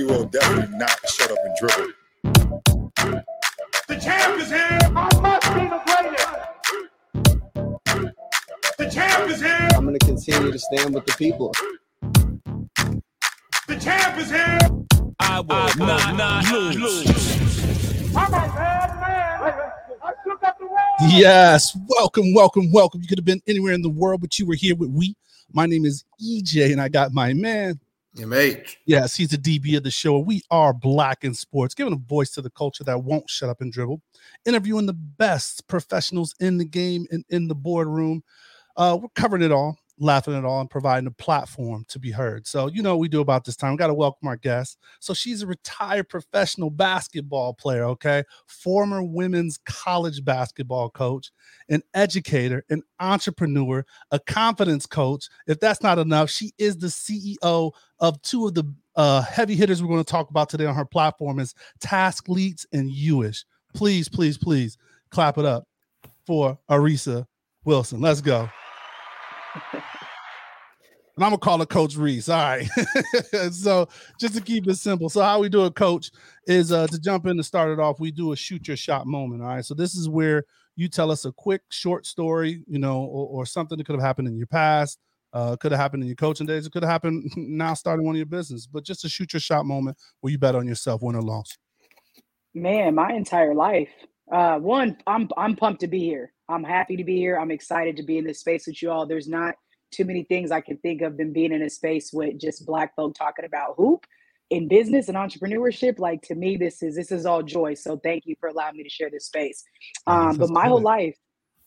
we will definitely not shut up and dribble. The champ is here. I must be the greatest. The champ is here. I'm going to continue to stand with the people. The champ is here. I will I not, not lose. I'm a bad man. I took up the world. Yes, welcome, welcome, welcome. You could have been anywhere in the world, but you were here with we. My name is EJ, and I got my man. MH. Yes, he's the DB of the show. We are black in sports, giving a voice to the culture that won't shut up and dribble, interviewing the best professionals in the game and in the boardroom. Uh, we're covering it all laughing at all and providing a platform to be heard. So, you know, we do about this time. We got to welcome our guest. So, she's a retired professional basketball player, okay? Former women's college basketball coach, an educator, an entrepreneur, a confidence coach. If that's not enough, she is the CEO of two of the uh, heavy hitters we're going to talk about today on her platform is Task Leads and Uish. Please, please, please clap it up for Arisa Wilson. Let's go. And I'm gonna call it Coach Reese. All right. so just to keep it simple. So how we do it, Coach, is uh to jump in and start it off. We do a shoot your shot moment. All right. So this is where you tell us a quick short story, you know, or, or something that could have happened in your past. Uh, could have happened in your coaching days. It could have happened now starting one of your business, but just a shoot your shot moment where you bet on yourself, win or loss. Man, my entire life. Uh, one, I'm I'm pumped to be here. I'm happy to be here. I'm excited to be in this space with you all. There's not too many things I can think of than being in a space with just black folk talking about hoop in business and entrepreneurship. Like to me, this is this is all joy. So thank you for allowing me to share this space. Um, but my whole life,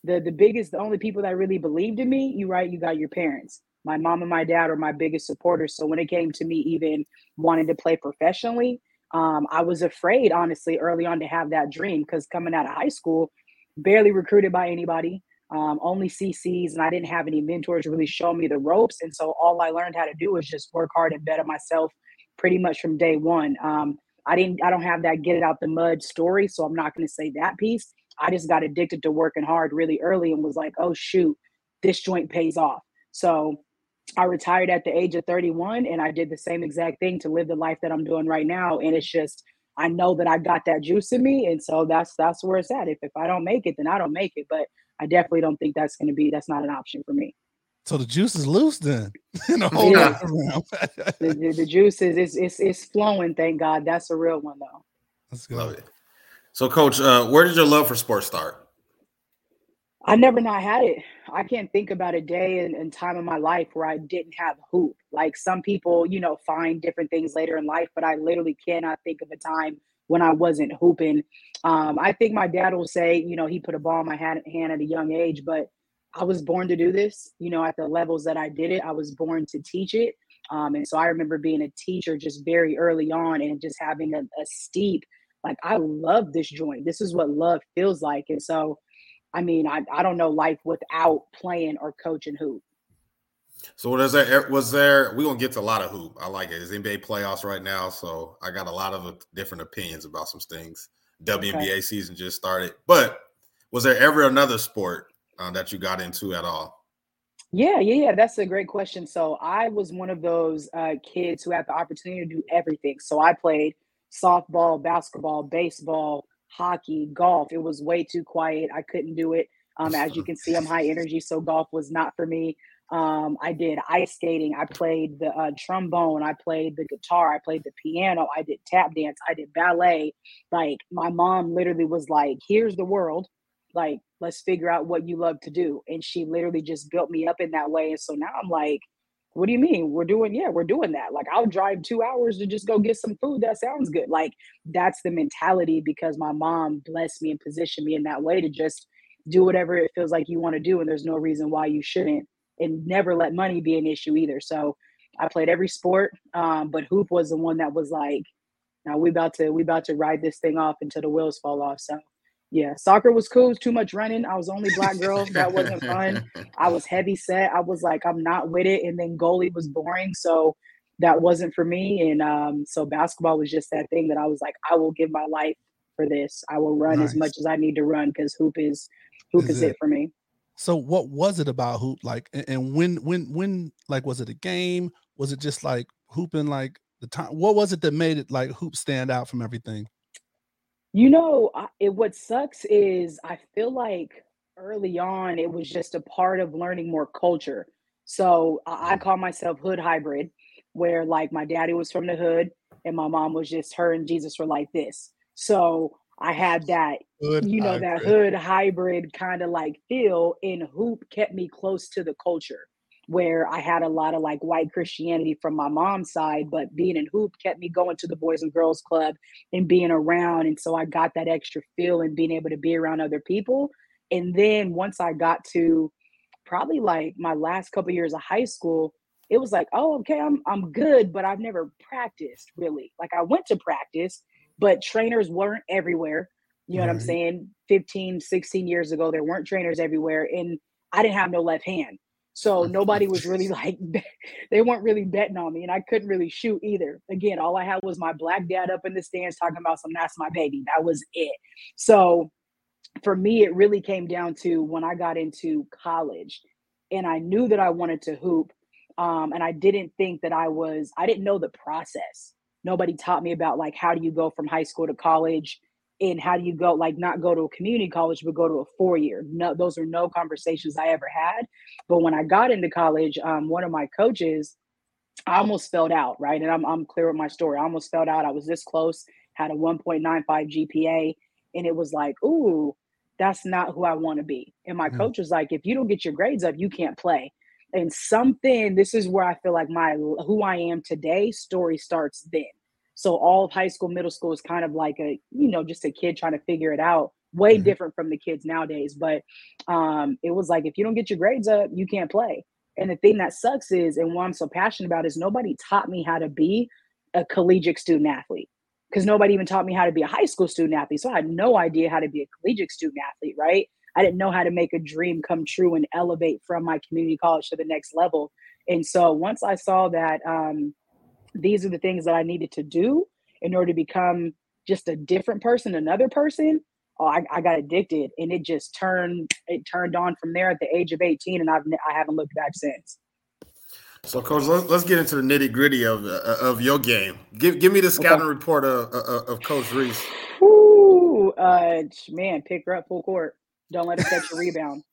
the the biggest, the only people that really believed in me, you right, you got your parents. My mom and my dad are my biggest supporters. So when it came to me even wanting to play professionally, um, I was afraid, honestly, early on to have that dream because coming out of high school, barely recruited by anybody um, only CCs, and I didn't have any mentors to really show me the ropes. And so all I learned how to do was just work hard and better myself pretty much from day one. Um, I didn't, I don't have that get it out the mud story, so I'm not going to say that piece. I just got addicted to working hard really early and was like, oh shoot, this joint pays off. So I retired at the age of 31 and I did the same exact thing to live the life that I'm doing right now. And it's just, I know that I got that juice in me. And so that's that's where it's at. If if I don't make it, then I don't make it. But I definitely don't think that's going to be that's not an option for me. So the juice is loose then. the, whole yeah. the, the, the, juice is it's, it's it's flowing. Thank God. That's a real one though. That's good. Love it. So, Coach, uh, where did your love for sports start? I never not had it. I can't think about a day and, and time in my life where I didn't have hoop. Like some people, you know, find different things later in life, but I literally cannot think of a time when I wasn't hooping. Um, I think my dad will say, you know, he put a ball in my hand, at a young age, but I was born to do this, you know, at the levels that I did it. I was born to teach it. Um, and so I remember being a teacher just very early on and just having a, a steep, like, I love this joint. This is what love feels like. And so, I mean, I, I don't know life without playing or coaching hoop. So was there was there we're gonna get to a lot of hoop. I like it. It's NBA playoffs right now, so I got a lot of different opinions about some things. WNBA okay. season just started, but was there ever another sport uh, that you got into at all? Yeah, yeah, yeah. That's a great question. So I was one of those uh, kids who had the opportunity to do everything. So I played softball, basketball, baseball, hockey, golf. It was way too quiet. I couldn't do it. Um, as you can see, I'm high energy, so golf was not for me. Um, I did ice skating. I played the uh, trombone. I played the guitar. I played the piano. I did tap dance. I did ballet. Like my mom literally was like, "Here's the world. Like let's figure out what you love to do." And she literally just built me up in that way. And so now I'm like, "What do you mean? We're doing? Yeah, we're doing that. Like I'll drive two hours to just go get some food. That sounds good. Like that's the mentality because my mom blessed me and positioned me in that way to just do whatever it feels like you want to do, and there's no reason why you shouldn't." And never let money be an issue either. So I played every sport, um, but hoop was the one that was like, now we about to we about to ride this thing off until the wheels fall off. So yeah, soccer was cool. Was too much running. I was only black girl. that wasn't fun. I was heavy set. I was like, I'm not with it. And then goalie was boring. So that wasn't for me. And um, so basketball was just that thing that I was like, I will give my life for this. I will run nice. as much as I need to run because hoop is hoop is, is it. it for me. So what was it about hoop like and when when when like was it a game? Was it just like hooping like The time. What was it that made it like hoop stand out from everything? You know, I, it what sucks is I feel like early on it was just a part of learning more culture. So I, I mm-hmm. call myself hood hybrid, where like my daddy was from the hood and my mom was just her and Jesus were like this. So I had that, Hood you know, that hood hybrid kind of like feel, and hoop kept me close to the culture where I had a lot of like white Christianity from my mom's side, but being in hoop kept me going to the Boys and Girls Club and being around. And so I got that extra feel and being able to be around other people. And then once I got to probably like my last couple years of high school, it was like, oh, okay, I'm I'm good, but I've never practiced really. Like I went to practice, but trainers weren't everywhere. You know what I'm saying? 15, 16 years ago, there weren't trainers everywhere. And I didn't have no left hand. So nobody was really like, they weren't really betting on me. And I couldn't really shoot either. Again, all I had was my black dad up in the stands talking about some, that's my baby. That was it. So for me, it really came down to when I got into college and I knew that I wanted to hoop. Um, and I didn't think that I was, I didn't know the process. Nobody taught me about like how do you go from high school to college and how do you go like not go to a community college but go to a four year no those are no conversations i ever had. But when i got into college um, one of my coaches i almost fell out right? And I'm, I'm clear with my story. I almost fell out. I was this close had a 1.95 gpa and it was like ooh that's not who i want to be. And my Mm. coach was like if you don't get your grades up you can't play and something this is where i feel like my who i am today story starts then. So all of high school middle school is kind of like a you know just a kid trying to figure it out way Mhm. different from the kids nowadays. But um it was like if you don't get your grades up you can't play. And the thing that sucks is and what i'm so passionate about is nobody taught me how to be a collegiate student athlete because nobody even taught me how to be a high school student athlete. So i had no idea how to be a collegiate student athlete right I didn't know how to make a dream come true and elevate from my community college to the next level. And so once I saw that um, these are the things that I needed to do in order to become just a different person, another person, oh, I, I got addicted, and it just turned it turned on from there at the age of eighteen, and I've I haven't looked back since. So, coach, let's, let's get into the nitty gritty of uh, of your game. Give give me the scouting report of, of of Coach Reese. Ooh, uh, man, pick her up full court. Don't let her catch a rebound.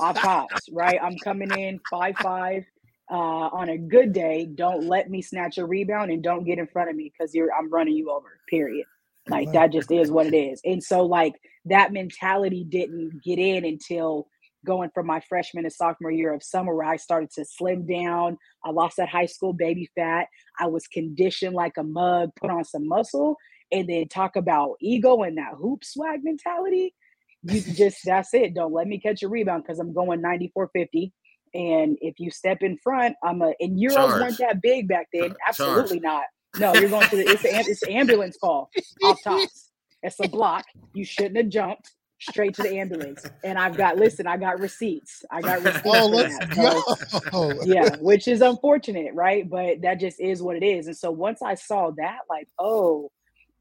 Off tops, right? I'm coming in five five. Uh, on a good day, don't let me snatch a rebound and don't get in front of me because you're I'm running you over. Period. Like that just is what it is. And so like that mentality didn't get in until going from my freshman and sophomore year of summer where I started to slim down. I lost that high school baby fat. I was conditioned like a mug, put on some muscle, and then talk about ego and that hoop swag mentality. You just that's it. Don't let me catch a rebound because I'm going 94 50. And if you step in front, I'm a and Euros Charge. weren't that big back then. Charge. Absolutely not. No, you're going to the it's, a, it's an ambulance call off tops. It's a block. You shouldn't have jumped straight to the ambulance. And I've got listen, I got receipts. I got receipts. Oh, let's that. So, yeah, which is unfortunate, right? But that just is what it is. And so once I saw that, like, oh,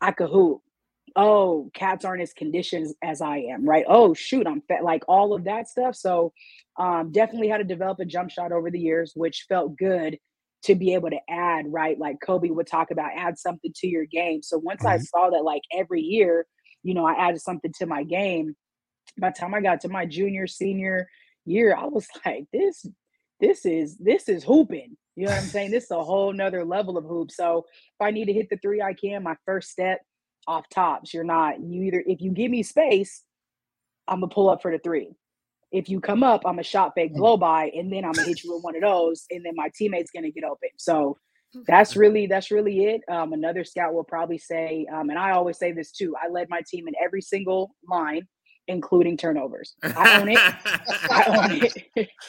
I could hoop. Oh, cats aren't as conditioned as I am, right? Oh, shoot, I'm fat, like all of that stuff. So um, definitely had to develop a jump shot over the years, which felt good to be able to add, right? Like Kobe would talk about, add something to your game. So once I Mhm. saw that, like every year, you know, I added something to my game. By the time I got to my junior, senior year, I was like, this, this is this is hooping. You know what I'm saying? This is a whole nother level of hoop. So if I need to hit the three, I can. My first step off tops. You're not you either if you give me space, I'm gonna pull up for the three. If you come up, I'm a shot fake blow by, and then I'm gonna hit you with one of those, and then my teammate's gonna get open. So that's really that's really it. Um, another scout will probably say, um, and I always say this too. I led my team in every single line, including turnovers. I own it. I own it.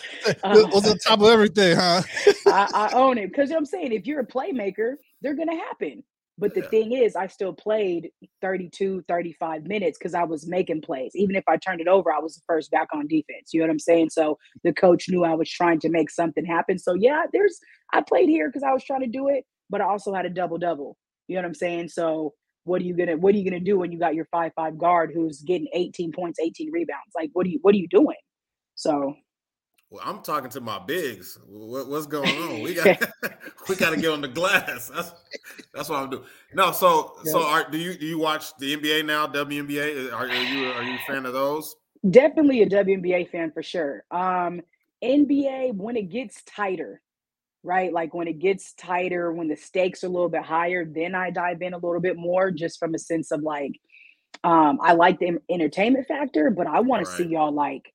Uh, was on top of everything, huh? I, I own it because you know I'm saying if you're a playmaker, they're gonna happen. But the Yeah. thing is, I still played 32, 35 minutes because I was making plays. Even if I turned it over, I was the first back on defense. You know what I'm saying? So the coach knew I was trying to make something happen. So yeah, there's I played here because I was trying to do it, but I also had a double double. You know what I'm saying? So what are you gonna what are you gonna do when you got your five five guard who's getting 18 points, 18 rebounds? Like what are you what are you doing? So Well, I'm talking to my bigs. What, what's going on? We got we got to get on the glass. That's that's what I'm doing. No, so so are, do you do you watch the NBA now? WNBA? Are, are you are you a fan of those? Definitely a WNBA fan for sure. Um, NBA when it gets tighter, right? Like when it gets tighter, when the stakes are a little bit higher, then I dive in a little bit more, just from a sense of like, um, I like the entertainment factor, but I want Right. to see y'all like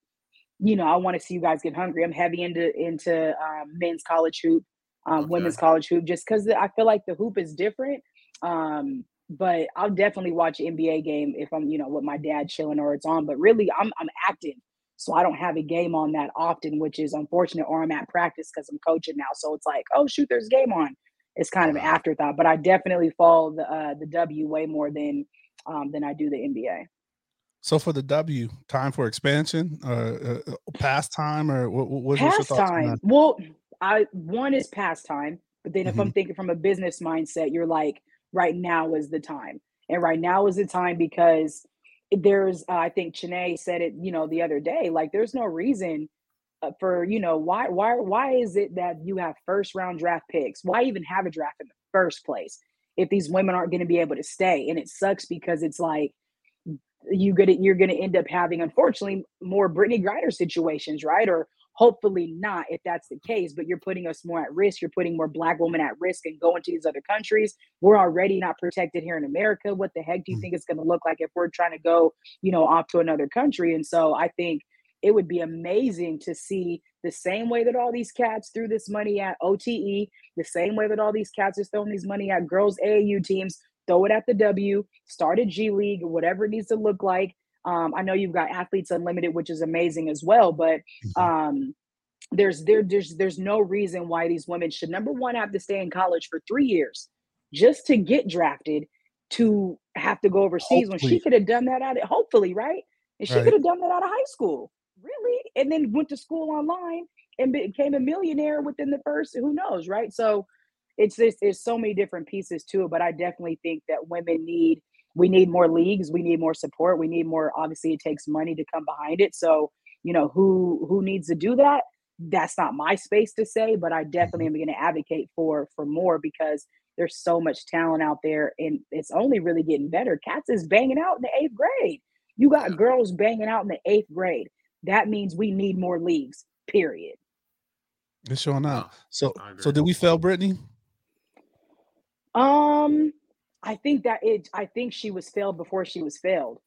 you know, I want to see you guys get hungry. I'm heavy into into um, men's college hoop, um, Okay. women's college hoop, just because I feel like the hoop is different. Um, but I'll definitely watch an NBA game if I'm, you know, with my dad chilling or it's on. But really, I'm I'm active, so I don't have a game on that often, which is unfortunate. Or I'm at practice because I'm coaching now, so it's like, oh shoot, there's game on. It's kind of an afterthought. But I definitely follow the uh, the W way more than um, than I do the NBA. So for the W, time for expansion, uh, uh uh, pastime, or what, what, what's your thoughts on pastime. Well, I one is pastime, but then if I'm Mhm. thinking from a business mindset, you're like, right now is the time, and right now is the time because there's, uh, I think Chiney said it, you know, the other day. Like, there's no reason uh, for you know why why why is it that you have first round draft picks? Why even have a draft in the first place if these women aren't going to be able to stay? And it sucks because it's like you gonna you're gonna end up having unfortunately more Brittney Griner situations, right? Or hopefully not if that's the case, but you're putting us more at risk. You're putting more black women at risk and going to these other countries. We're already not protected here in America. What the heck do you Mm. think it's gonna look like if we're trying to go, you know, off to another country? And so I think it would be amazing to see the same way that all these cats threw this money at OTE, the same way that all these cats are throwing these money at girls AAU teams, throw it at the W, start a G League, whatever it needs to look like. Um, I know you've got Athletes Unlimited, which is amazing as well, but Mhm. um, there's there there's there's no reason why these women should number one have to stay in college for three years just to get drafted to have to go overseas when she could have done that out of hopefully right and she Right. could have done that out of high school really and then went to school online and became a millionaire within the first who knows right so it's just there's so many different pieces to it but i definitely think that women need we need more leagues we need more support we need more obviously it takes money to come behind it so you know who who needs to do that? That's not my space to say but i definitely mm-hmm. am going to advocate for for more because there's so much talent out there and it's only really getting better. Cats is banging out in the eighth grade. You got girls banging out in the eighth grade. That means we need more leagues period. It's showing out. So, so did we fail Brittney? Um, I think that it. I think she was failed before she was failed.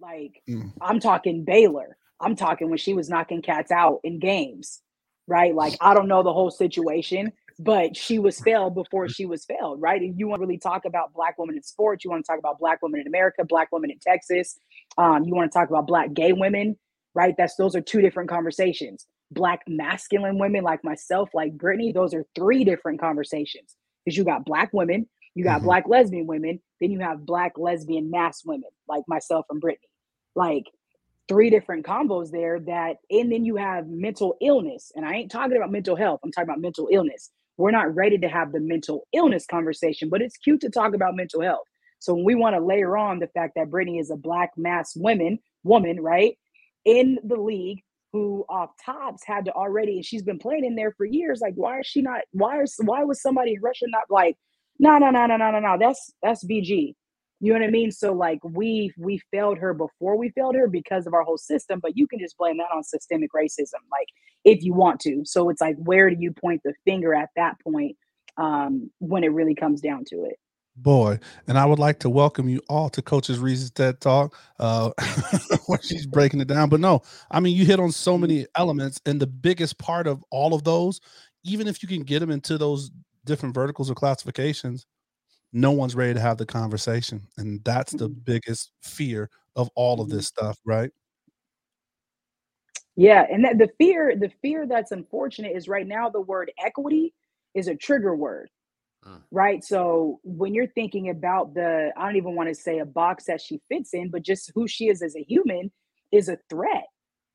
Like Mm. I'm talking Baylor. I'm talking when she was knocking cats out in games, right? Like I don't know the whole situation, but she was failed before she was failed, right? And you want to really talk about black women in sports. You want to talk about black women in America, black women in Texas. Um, you want to talk about black gay women, right? That's those are two different conversations. Black masculine women like myself, like Brittney, those are three different conversations because you got black women, you got Mhm. black lesbian women, then you have black lesbian mass women like myself and Brittney. Like three different combos there that, and then you have mental illness. And I ain't talking about mental health, I'm talking about mental illness. We're not ready to have the mental illness conversation, but it's cute to talk about mental health. So when we want to layer on the fact that Brittney is a black mass woman, woman, right, in the league who off tops had to already, and she's been playing in there for years. Like, why is she not? Why is why was somebody in Russia not like, no, no, no, no, no, no, no. That's that's BG. You know what I mean? So like we we failed her before we failed her because of our whole system, but you can just blame that on systemic racism, like if you want to. So it's like where do you point the finger at that point um, when it really comes down to it? Boy, and I would like to welcome you all to Coach's Reasons TED Talk, uh, where she's breaking it down. But no, I mean, you hit on so many elements, and the biggest part of all of those, even if you can get them into those different verticals or classifications, no one's ready to have the conversation, and that's the biggest fear of all of this stuff, right? Yeah, and that the fear, the fear that's unfortunate is right now the word equity is a trigger word. Mm. Right. So when you're thinking about the, I don't even want to say a box that she fits in, but just who she is as a human is a threat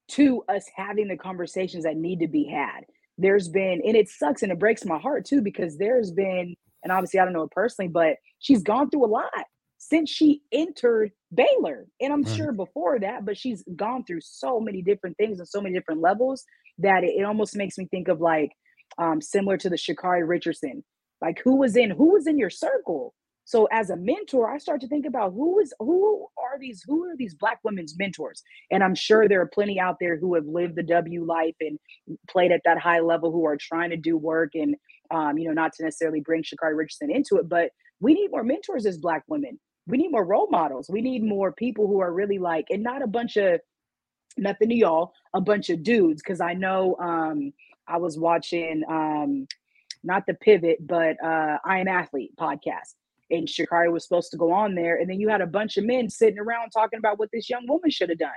to us having the conversations that need to be had. There's been, and it sucks and it breaks my heart too, because there's been, and obviously I don't know her personally, but she's gone through a lot since she entered Baylor. And I'm Right. sure before that, but she's gone through so many different things and so many different levels that it, it almost makes me think of like um, similar to the Sha'Carri Richardson. Like who was in who was in your circle? So as a mentor, I start to think about who is who are these who are these black women's mentors? And I'm sure there are plenty out there who have lived the W life and played at that high level who are trying to do work and um, you know, not to necessarily bring Sha'Carri Richardson into it, but we need more mentors as black women. We need more role models. We need more people who are really like, and not a bunch of nothing to y'all, a bunch of dudes. Cause I know um I was watching um not the pivot, but uh I am athlete podcast. And Sha'Carri was supposed to go on there. And then you had a bunch of men sitting around talking about what this young woman should have done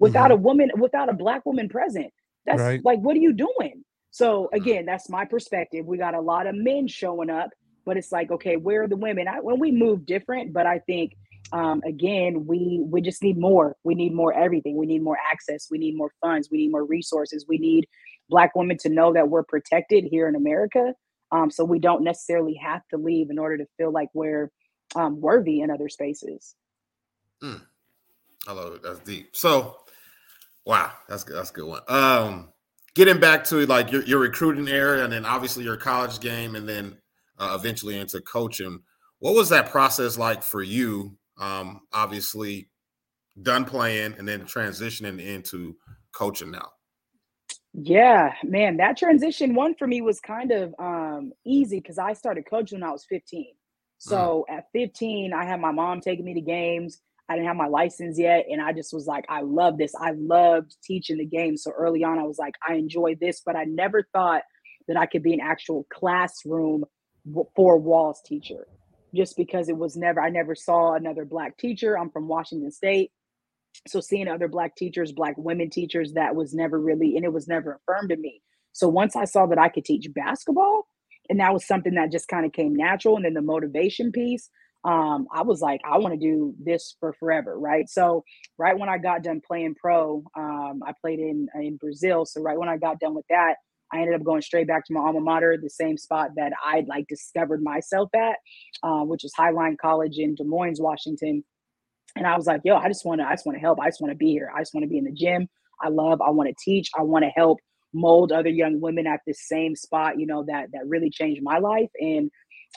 without a woman, without a black woman present. That's Right. like, what are you doing? So again, that's my perspective. We got a lot of men showing up, but it's like, okay, where are the women? I, when we move different, but I think um, again, we we just need more. We need more everything. We need more access. We need more funds. We need more resources. We need Black women to know that we're protected here in America, um, so we don't necessarily have to leave in order to feel like we're um, worthy in other spaces. I love it. That's deep. So, wow, that's good. That's a good one. Um, getting back to like your, your recruiting area, and then obviously your college game, and then uh, eventually into coaching. What was that process like for you? Um, obviously, done playing and then transitioning into coaching now. Yeah, man, that transition one for me was kind of um, easy because I started coaching when I was 15. So at 15, I had my mom taking me to games. I didn't have my license yet. And I just was like, I love this. I loved teaching the game. So early on, I was like, I enjoy this, but I never thought that I could be an actual classroom four walls teacher just because it was never, I never saw another Black teacher. I'm from Washington State. So seeing other Black teachers, Black women teachers, that was never really, and it was never affirmed to me. So once I saw that I could teach basketball, and that was something that just kind of came natural, and then the motivation piece, um, I was like, I want to do this for forever, right? So right when I got done playing pro, um, I played in in Brazil. So right when I got done with that, I ended up going straight back to my alma mater, the same spot that I'd like discovered myself at, uh, which is Highline College in Des Moines, Washington. And I was like, yo, I just want to, I just want to help. I just want to be here. I just want to be in the gym. I love, I want to teach. I want to help mold other young women at this same spot, you know, that that really changed my life. And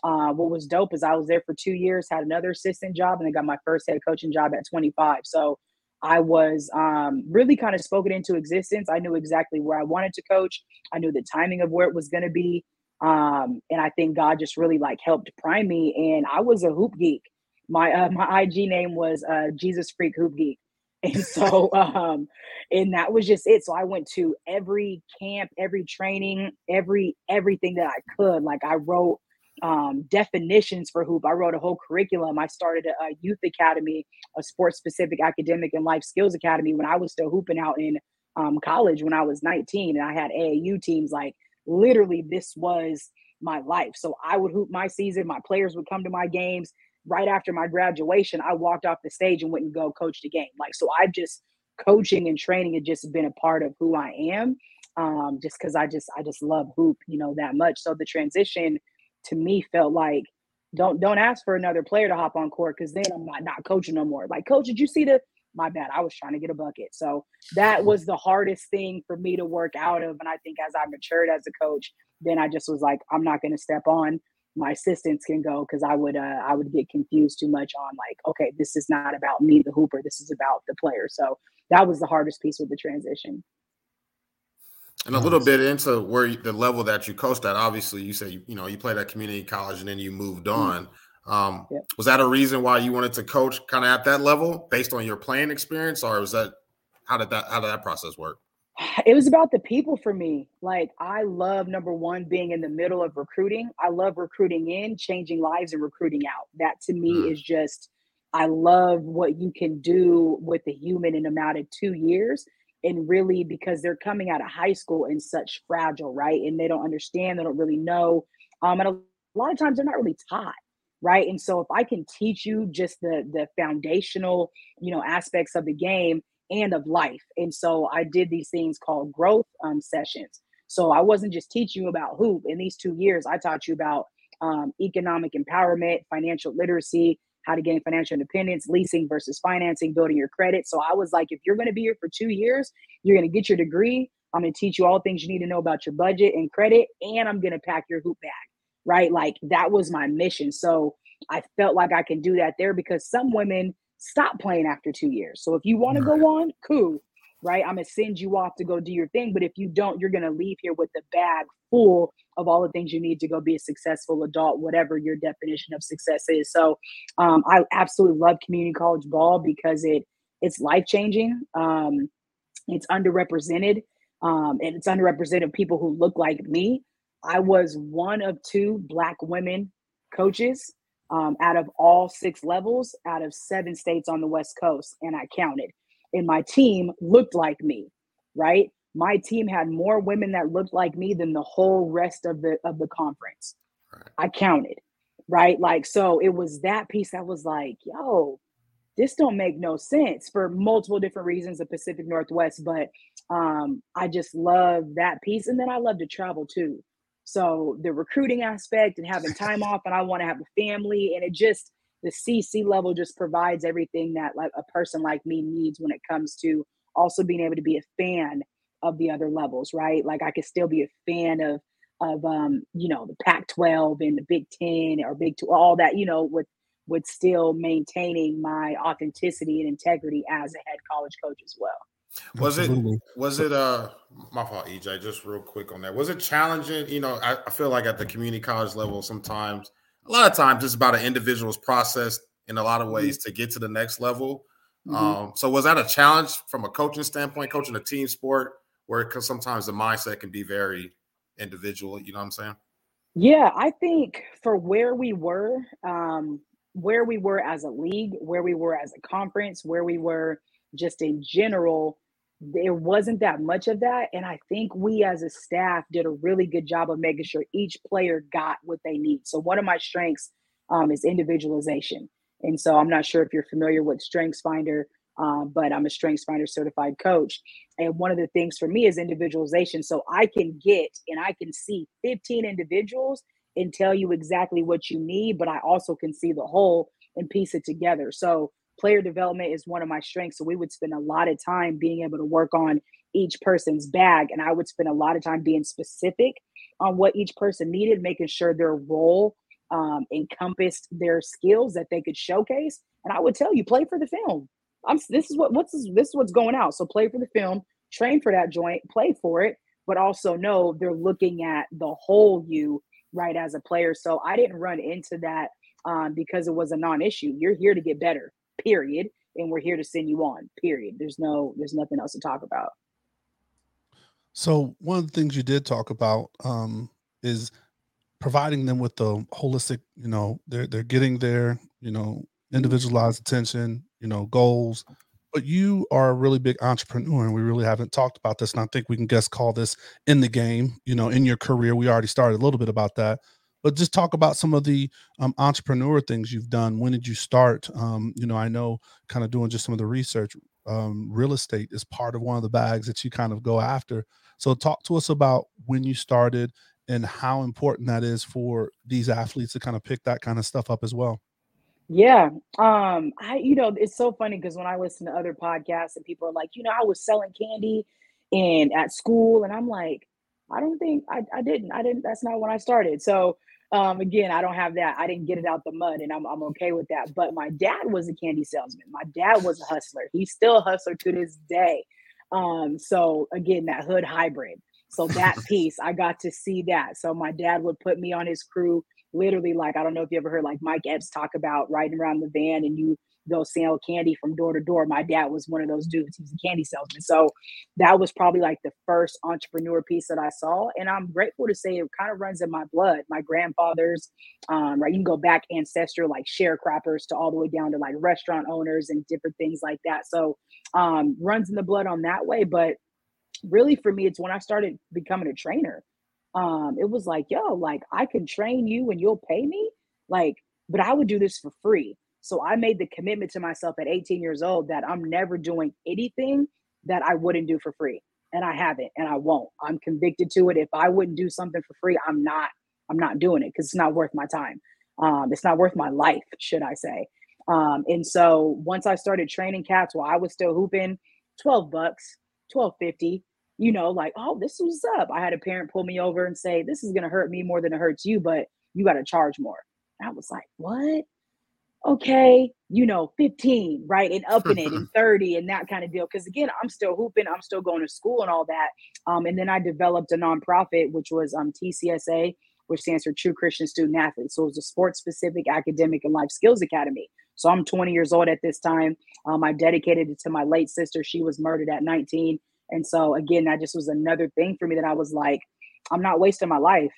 uh, what was dope is I was there for two years, had another assistant job, and then got my first head coaching job at 25. So I was um, really kind of spoken into existence. I knew exactly where I wanted to coach. I knew the timing of where it was going to be. Um, and I think God just really like helped prime me. And I was a hoop geek. My uh, my IG name was uh, Jesus Freak Hoop Geek. And so, um, and that was just it. So I went to every camp, every training, every everything that I could. Like I wrote um, definitions for hoop. I wrote a whole curriculum. I started a, a youth academy, a sports specific academic and life skills academy when I was still hooping out in um, college when I was 19, and I had AAU teams. Like literally, this was my life. So I would hoop my season. My players would come to my games. Right after my graduation, I walked off the stage and went and go coach the game. Like so, I've just coaching and training has just been a part of who I am. Um, just because I just I just love hoop, you know, that much. So the transition to me felt like don't don't ask for another player to hop on court because then I'm not not coaching no more. Like, coach, did you see the my bad? I was trying to get a bucket. So that was the hardest thing for me to work out of. And I think as I matured as a coach, then I just was like, I'm not gonna step on. My assistants can go because I would uh, I would get confused too much on like, okay, this is not about me, the hooper. This is about the player. So that was the hardest piece with the transition. And a little bit into where you, the level that you coached at. Obviously, you said you, you know you played at community college and then you moved on. Um, Yep. Was that a reason why you wanted to coach kind of at that level based on your playing experience, or was that how did that how did that process work? it was about the people for me. Like I love number one being in the middle of recruiting. I love recruiting in, changing lives, and recruiting out. That to me Mm. is just I love what you can do with the human in about of two years. And really because they're coming out of high school and such fragile, right? And they don't understand, they don't really know. Um, and a lot of times they're not really taught right and so if i can teach you just the the foundational you know aspects of the game and of life and so i did these things called growth um, sessions so i wasn't just teaching you about hoop in these two years i taught you about um, economic empowerment financial literacy how to gain financial independence, leasing versus financing, building your credit. So I was like, if you're going to be here for two years, you're going to get your degree. I'm going to teach you all things you need to know about your budget and credit, and I'm going to pack your hoop bag, right? Like that was my mission. So I felt like I can do that there because some women stop playing after two years. So if you want to go on, cool, right? I'm gonna send you off to go do your thing. But if you don't, you're gonna leave here with the bag full of all the things you need to go be a successful adult, whatever your definition of success is. So um, I absolutely love community college ball because it it's life changing. Um, it's underrepresented, um, and it's underrepresented people who look like me. I was one of two black women coaches um, out of all six levels out of seven states on the West Coast, and I counted. And my team looked like me, right? My team had more women that looked like me than the whole rest of the of the conference. Right. I counted, right? Like so, it was that piece that was like, yo, this don't make no sense for multiple different reasons. The Pacific Northwest, but um, I just love that piece, and then I love to travel too. So the recruiting aspect and having time off, and I want to have a family, and it just the CC level just provides everything that like a person like me needs when it comes to also being able to be a fan of the other levels, right? Like I could still be a fan of of um, you know, the Pac-12 and the Big 10 or Big 2, all that, you know, with with still maintaining my authenticity and integrity as a head college coach as well. Was it was it uh my fault, EJ? Just real quick on that. Was it challenging? You know, I, I, feel like at the community college level, sometimes a lot of times it's about an individual's process in a lot of ways mm-hmm. to get to the next level. Mm-hmm. Um, so was that a challenge from a coaching standpoint, coaching a team sport, where because sometimes the mindset can be very individual, you know what I'm saying? Yeah, I think for where we were, um, where we were as a league, where we were as a conference, where we were just in general, there wasn't that much of that. And I think we as a staff did a really good job of making sure each player got what they need. So, one of my strengths um, is individualization. And so, I'm not sure if you're familiar with Strengths Finder, um, but I'm a Strengths Finder certified coach. And one of the things for me is individualization. So, I can get and I can see 15 individuals and tell you exactly what you need, but I also can see the whole and piece it together. So, player development is one of my strengths. So we would spend a lot of time being able to work on each person's bag. And I would spend a lot of time being specific on what each person needed, making sure their role um, encompassed their skills that they could showcase. And I would tell you, play for the film. I'm this is what what's this, this is what's going out. So play for the film, train for that joint, play for it, but also know they're looking at the whole you right as a player. So I didn't run into that um, because it was a non-issue. You're here to get better period and we're here to send you on period. There's no there's nothing else to talk about. So one of the things you did talk about um, is providing them with the holistic you know they're they're getting their you know individualized attention you know goals. But you are a really big entrepreneur and we really haven't talked about this and i think we can guess call this in the game you know in your career. We already started a little bit about that but just talk about some of the um, entrepreneur things you've done. When did you start? Um, you know, I know kind of doing just some of the research. Um, real estate is part of one of the bags that you kind of go after. So talk to us about when you started and how important that is for these athletes to kind of pick that kind of stuff up as well. Yeah. Um, I, you know, it's so funny because when I listen to other podcasts and people are like, you know, I was selling candy and at school, and I'm like, I don't think I, I didn't. I didn't. That's not when I started. So um, again, I don't have that. I didn't get it out the mud, and I'm I'm okay with that. But my dad was a candy salesman. My dad was a hustler. He's still a hustler to this day. Um, so again, that hood hybrid. So that piece, I got to see that. So my dad would put me on his crew, literally like I don't know if you ever heard like Mike Epps talk about riding around the van and you go sell candy from door to door. My dad was one of those dudes. He was a candy salesman. So that was probably like the first entrepreneur piece that I saw. And I'm grateful to say it kind of runs in my blood. My grandfathers, um, right? You can go back ancestral, like sharecroppers to all the way down to like restaurant owners and different things like that. So um, runs in the blood on that way. But really for me, it's when I started becoming a trainer. Um, it was like, yo, like I can train you and you'll pay me. Like, but I would do this for free. So I made the commitment to myself at 18 years old that I'm never doing anything that I wouldn't do for free. And I haven't and I won't. I'm convicted to it. If I wouldn't do something for free, I'm not I'm not doing it because it's not worth my time. Um, it's not worth my life, should I say. Um, and so once I started training cats while I was still hooping, 12 bucks, 1250, you know, like, oh, this was up. I had a parent pull me over and say, This is gonna hurt me more than it hurts you, but you gotta charge more. And I was like, What? Okay, you know, 15, right? And upping it and 30 and that kind of deal. Cause again, I'm still hooping, I'm still going to school and all that. Um, and then I developed a nonprofit, which was um TCSA, which stands for True Christian Student Athletes. So it was a sports specific academic and life skills academy. So I'm 20 years old at this time. Um, I dedicated it to my late sister. She was murdered at 19. And so again, that just was another thing for me that I was like, I'm not wasting my life.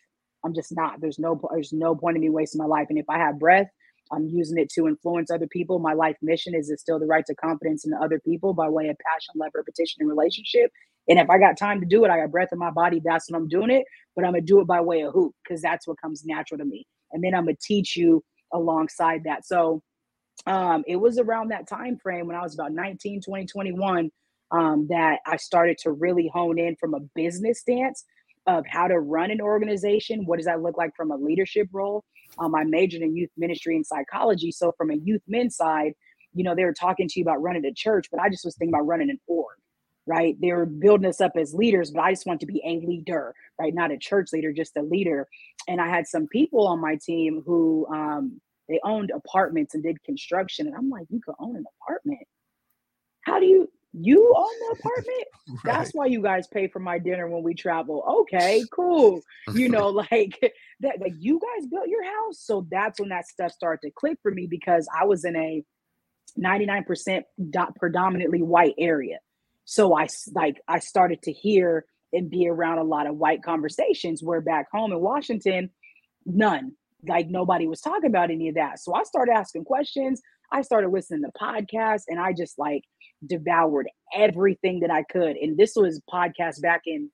I'm just not. There's no there's no point in me wasting my life. And if I have breath, I'm using it to influence other people. My life mission is it's still the right to confidence in other people by way of passion, love, repetition, and relationship. And if I got time to do it, I got breath in my body, that's when I'm doing it. But I'm gonna do it by way of hoop because that's what comes natural to me. And then I'm gonna teach you alongside that. So um, it was around that time frame when I was about 19, 20, 21 um, that I started to really hone in from a business stance of how to run an organization. What does that look like from a leadership role? Um, I majored in youth ministry and psychology. So, from a youth men side, you know, they were talking to you about running a church, but I just was thinking about running an org, right? They were building us up as leaders, but I just want to be a leader, right? Not a church leader, just a leader. And I had some people on my team who um, they owned apartments and did construction. And I'm like, you could own an apartment. How do you you own the apartment? Right. That's why you guys pay for my dinner when we travel. Okay, cool. You know, like that like you guys built your house. So that's when that stuff started to click for me because I was in a 99% do- predominantly white area. So I like I started to hear and be around a lot of white conversations where back home in Washington, none. Like nobody was talking about any of that. So I started asking questions. I started listening to podcasts and I just like devoured everything that I could. And this was podcast back in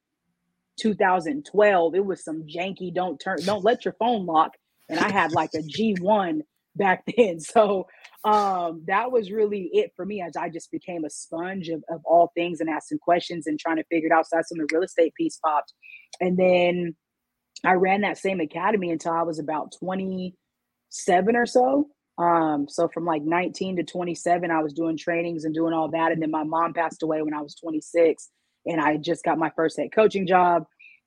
2012. It was some janky don't turn don't let your phone lock. And I had like a G1 back then. So um that was really it for me as I just became a sponge of, of all things and asking questions and trying to figure it out. So that's when the real estate piece popped. And then I ran that same academy until I was about 27 or so. Um, so from like 19 to 27, I was doing trainings and doing all that. And then my mom passed away when I was 26, and I just got my first head coaching job,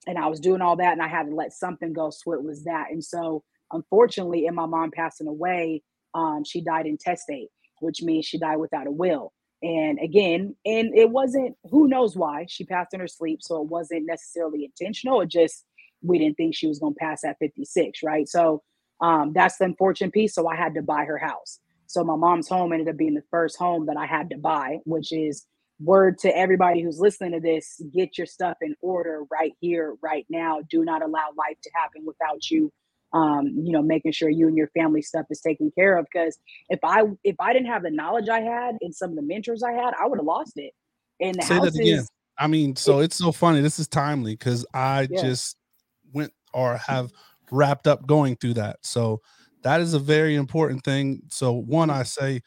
and I was doing all that, and I had to let something go. So it was that. And so, unfortunately, in my mom passing away, um, she died intestate, which means she died without a will. And again, and it wasn't who knows why she passed in her sleep, so it wasn't necessarily intentional. It just we didn't think she was going to pass at 56, right? So um, that's the unfortunate piece. So I had to buy her house. So my mom's home ended up being the first home that I had to buy, which is word to everybody who's listening to this get your stuff in order right here, right now. Do not allow life to happen without you. Um, you know, making sure you and your family stuff is taken care of. Because if I if I didn't have the knowledge I had and some of the mentors I had, I would have lost it. And the Say house that again. I mean, so it's so funny. This is timely because I Yeah. just went or have wrapped up going through that. So that is a very important thing. So one, Mm-hmm. I say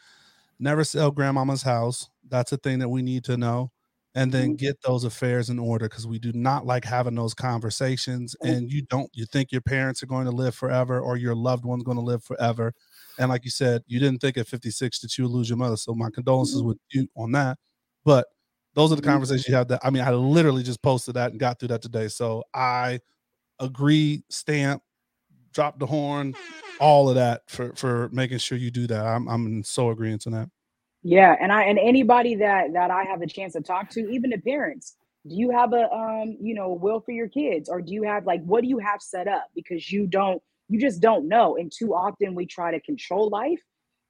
never sell grandmama's house. That's a thing that we need to know. And then Mm-hmm. get those affairs in order because we do not like having those conversations. Mm-hmm. And you don't, you think your parents are going to live forever or your loved one's going to live forever. And like you said, you didn't think at 56 that you would lose your mother. So my condolences with you on that. But those are the conversations you have that I mean, I literally just posted that and got through that today. So I agree, stamp, drop the horn, all of that for for making sure you do that. I'm I'm in so agreement to that. Yeah, and I and anybody that that I have a chance to talk to, even the parents, do you have a um, you know, will for your kids or do you have like what do you have set up because you don't you just don't know and too often we try to control life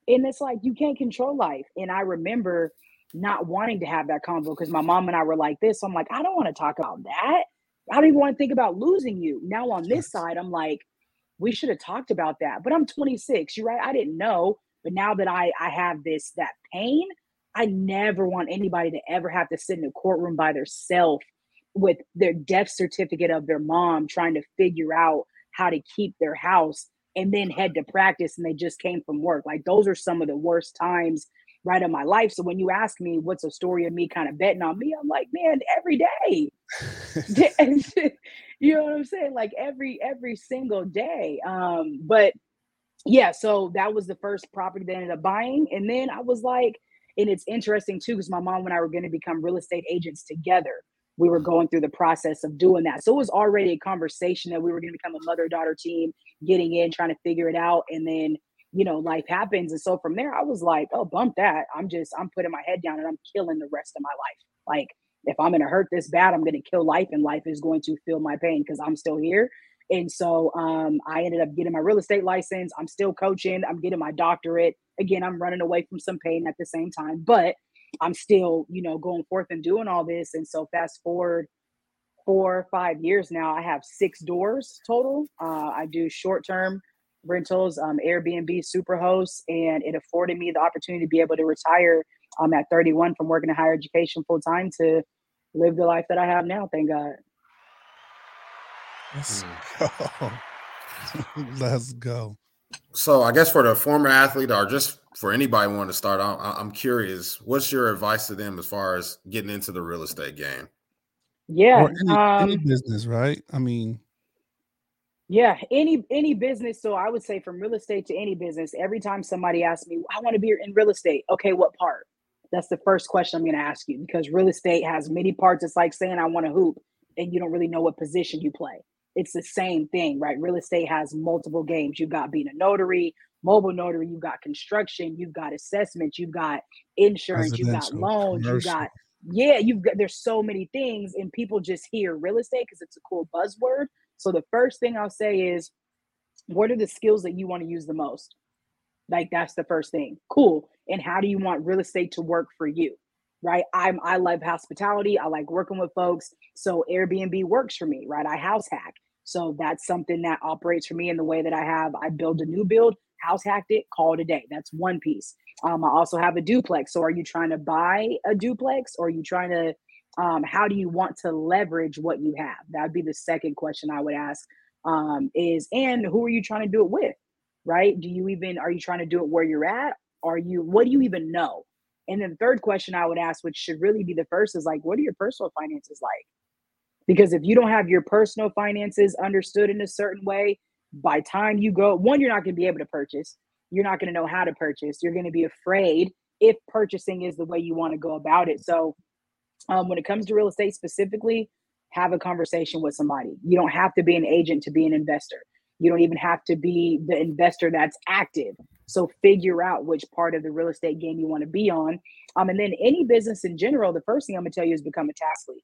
and it's like you can't control life. And I remember not wanting to have that convo because my mom and I were like this. I'm like, I don't want to talk about that. I don't even want to think about losing you. Now on this side, I'm like, we should have talked about that. But I'm 26. You're right. I didn't know. But now that I I have this that pain, I never want anybody to ever have to sit in a courtroom by themselves with their death certificate of their mom trying to figure out how to keep their house and then head to practice and they just came from work. Like those are some of the worst times right in my life. So when you ask me what's a story of me kind of betting on me, I'm like, man, every day. you know what I'm saying? Like every every single day. Um, but yeah, so that was the first property that I ended up buying. And then I was like, and it's interesting too, because my mom and I were going to become real estate agents together. We were going through the process of doing that. So it was already a conversation that we were going to become a mother daughter team, getting in, trying to figure it out. And then, you know, life happens. And so from there, I was like, oh, bump that. I'm just, I'm putting my head down and I'm killing the rest of my life. Like, if I'm going to hurt this bad, I'm going to kill life and life is going to feel my pain because I'm still here. And so um, I ended up getting my real estate license. I'm still coaching. I'm getting my doctorate. Again, I'm running away from some pain at the same time, but I'm still, you know, going forth and doing all this. And so fast forward four or five years now, I have six doors total. Uh, I do short term rentals, um, Airbnb, Superhost, and it afforded me the opportunity to be able to retire um, at 31 from working in higher education full time to live the life that I have now. Thank God. Let's Hmm. go. Let's go. So I guess for the former athlete or just for anybody wanting to start, I- I'm curious, what's your advice to them as far as getting into the real estate game? Yeah. Any, um, any business, right? I mean, Yeah, any any business. So I would say from real estate to any business, every time somebody asks me, I want to be in real estate. Okay, what part? That's the first question I'm going to ask you because real estate has many parts. It's like saying I want to hoop and you don't really know what position you play. It's the same thing, right? Real estate has multiple games. You've got being a notary, mobile notary, you've got construction, you've got assessment, you've got insurance, you've got loans, you've got yeah, you've got there's so many things and people just hear real estate because it's a cool buzzword so the first thing I'll say is, what are the skills that you want to use the most? Like that's the first thing. Cool. And how do you want real estate to work for you? Right. I'm I love hospitality. I like working with folks. So Airbnb works for me, right? I house hack. So that's something that operates for me in the way that I have. I build a new build, house hacked it, call it a day. That's one piece. Um, I also have a duplex. So are you trying to buy a duplex or are you trying to um, how do you want to leverage what you have? That'd be the second question I would ask. Um, is and who are you trying to do it with? Right? Do you even are you trying to do it where you're at? Are you what do you even know? And then the third question I would ask, which should really be the first, is like, what are your personal finances like? Because if you don't have your personal finances understood in a certain way, by time you go, one, you're not going to be able to purchase. You're not going to know how to purchase. You're going to be afraid if purchasing is the way you want to go about it. So um, when it comes to real estate specifically, have a conversation with somebody. You don't have to be an agent to be an investor. You don't even have to be the investor that's active. So figure out which part of the real estate game you want to be on. Um, and then any business in general, the first thing I'm gonna tell you is become a task lead.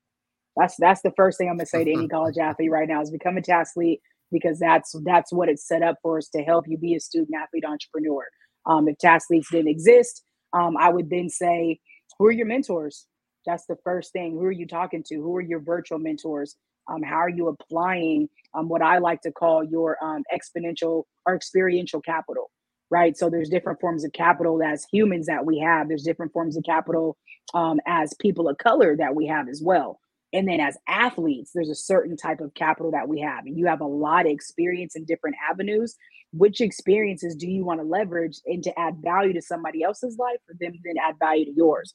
That's that's the first thing I'm gonna say to any college athlete right now is become a task lead because that's that's what it's set up for is to help you be a student athlete entrepreneur. Um, if task leads didn't exist, um, I would then say, who are your mentors? That's the first thing. Who are you talking to? Who are your virtual mentors? Um, how are you applying um, what I like to call your um, exponential or experiential capital? Right. So there's different forms of capital as humans that we have. There's different forms of capital um, as people of color that we have as well. And then as athletes, there's a certain type of capital that we have. And you have a lot of experience in different avenues. Which experiences do you want to leverage and to add value to somebody else's life for them then add value to yours?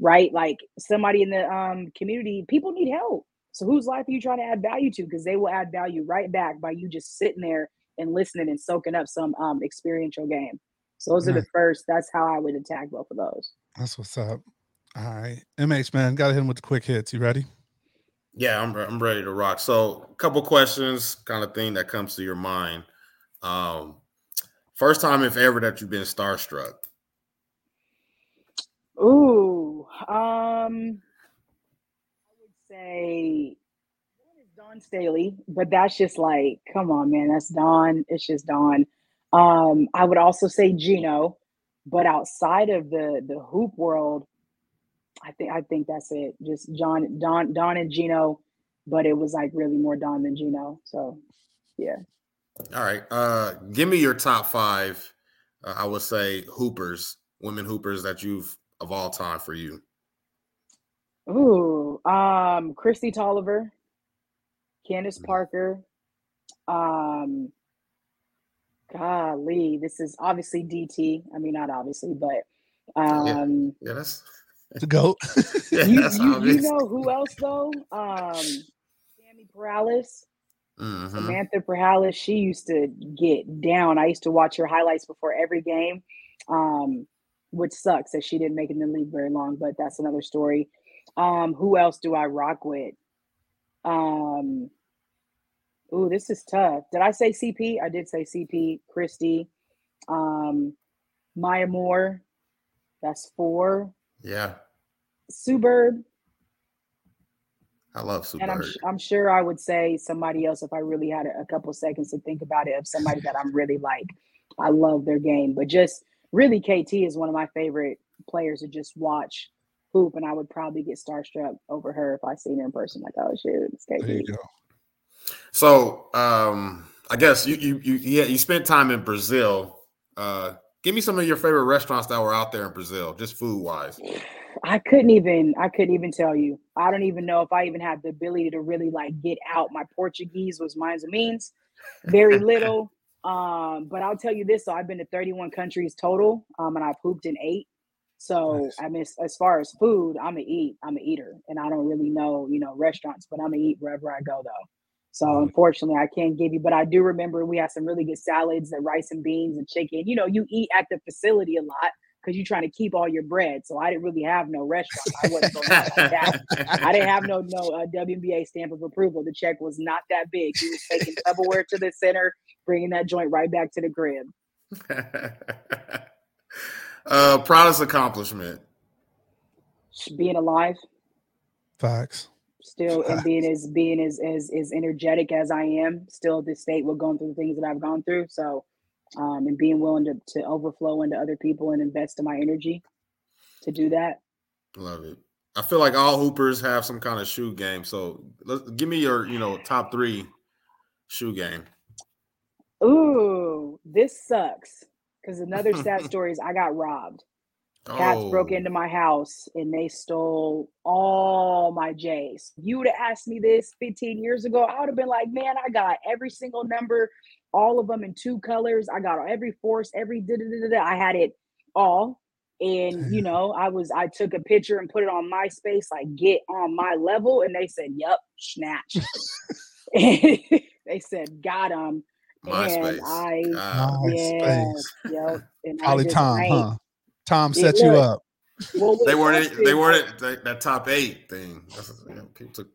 Right? Like somebody in the um, community, people need help. So whose life are you trying to add value to? Because they will add value right back by you just sitting there and listening and soaking up some um, experiential game. So those are the first. That's how I would attack both of those. that's what's up. All right. MH, man, got to hit him with the quick hits. You ready? Yeah, I'm I'm ready to rock. So, a couple questions, kind of thing that comes to your mind. Um, first time, if ever, that you've been starstruck. Ooh, um, I would say Dawn Staley, but that's just like, come on, man, that's Dawn. It's just Dawn. Um, I would also say Geno, but outside of the the hoop world, I think I think that's it. Just John, Dawn, Dawn, and Geno, but it was like really more Dawn than Geno. So, yeah. All right. Uh, give me your top five. Uh, I would say hoopers, women hoopers that you've of all time for you. Ooh, um, Kristi Toliver, Candace Parker, um, golly, this is obviously DT. I mean, not obviously, but um, Yeah, that's To go. yeah, you, you, you know who else though? Um, Sammy Prahalis. Mhm. Samantha Prahalis, she used to get down. I used to watch her highlights before every game, um, which sucks that she didn't make it in the league very long, but that's another story. Um, who else do I rock with? Um, ooh, this is tough. Did I say CP? I did say CP, Kristi, um, Maya Moore. That's four. Yeah, Sue Bird, I love Sue and I'm, I'm sure I would say somebody else if I really had a, a couple seconds to think about it of somebody that I'm really like. I love their game, but just really KT is one of my favorite players to just watch hoop, and I would probably get starstruck over her if I seen her in person. Like, oh shoot, it's KT. There you go. So, um, I guess you you you yeah you spent time in Brazil. Uh, give me some of your favorite restaurants that were out there in Brazil, just food wise. I couldn't even I couldn't even tell you. I don't even know if I even had the ability to really like get out. My Portuguese was minds and means, very little. Um, but I'll tell you this: so I've been to 31 countries total, um, and I've hooped in eight. So Nice. I mean, as- far as food, I'm a eat. I'm a eater, and I don't really know, you know, restaurants, but I'm a eat wherever I go, though. So Mhm. unfortunately, I can't give you, but I do remember we had some really good salads, the rice and beans and chicken. You know, you eat at the facility a lot because you're trying to keep all your bread. So I didn't really have no restaurant. I wasn't going out like that. I didn't have no no uh, WNBA stamp of approval. The check was not that big. He was taking Tupperware to the center, bringing that joint right back to the crib. uh, proudest accomplishment. Being alive, Facts. still, and being as being as as as energetic as I am, still at this state, with going through the things that I've gone through. So, um, and being willing to to overflow into other people and invest in my energy to do that. Love it. I feel like all hoopers have some kind of shoe game. So let's give me your, you know, top three shoe game. Ooh, this sucks. Because another sad story is I got robbed. Cats broke Oh, into my house and they stole all my J's. You would have asked me this 15 years ago, I would have been like, man, I got every single number, all of them in two colors. I got every force, every da da da. da. I had it all. And you know, I was I took a picture and put it on MySpace, like get on my level. And they said, Yep, snatch. they said, got him. MySpace. And I God. yeah, MySpace. yep. And Probably Tom, ain't- huh? Tom Yeah, set you look. up. Well, They weren't. sucks They weren't at that, that top eight thing. That's, you know, people took.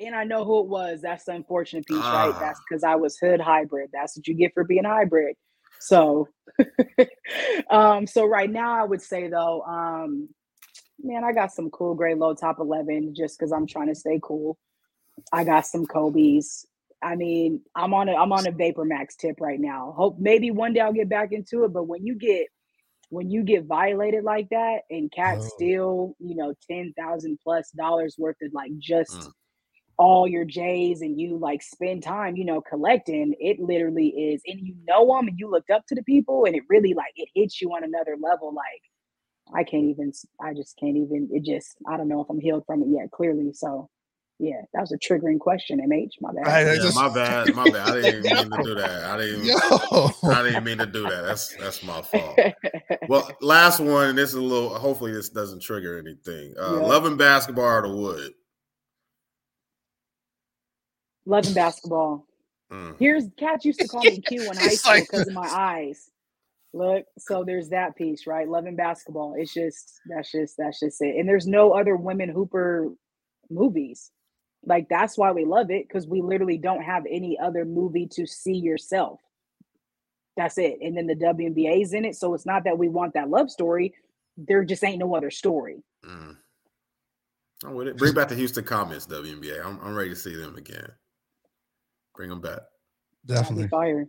And I know who it was. That's the unfortunate piece, right? Ah. That's because I was hood hybrid. That's what you get for being hybrid. So, um, so right now I would say though, um, man, I got some cool gray low top eleven just because I'm trying to stay cool. I got some Kobe's. I mean, I'm on a I'm on a Vapor Max tip right now. Hope maybe one day I'll get back into it. But when you get when you get violated like that and cats Oh. steal, you know, ten thousand plus dollars worth of like just Mm. all your J's and you like spend time, you know, collecting, it literally is, and you know them and you looked up to the people and it really like it hits you on another level. Like I can't even, I just can't even, it just, I don't know if I'm healed from it yet, clearly. So yeah, that was a triggering question, MH. My bad. I- I Yeah, just- my bad. My bad. I didn't even mean to do that. I didn't. Yo. I didn't mean to do that. That's that's my fault. Well, last one. and This is a little. Hopefully, this doesn't trigger anything. Uh, Yeah. Loving basketball or the wood. Loving basketball. Mm. Here's cats used to call me Q in high It's school like because of my eyes. Look, so there's that piece, right? Loving basketball. It's just that's just that's just it. And there's no other women hooper movies. Like that's why we love it because we literally don't have any other movie to see yourself. That's it. And then the WNBA's in it, so it's not that we want that love story. There just ain't no other story. Mm. I'm with it. Bring back the Houston Comets, WNBA. I'm, I'm ready to see them again. Bring them back. Definitely. Fire.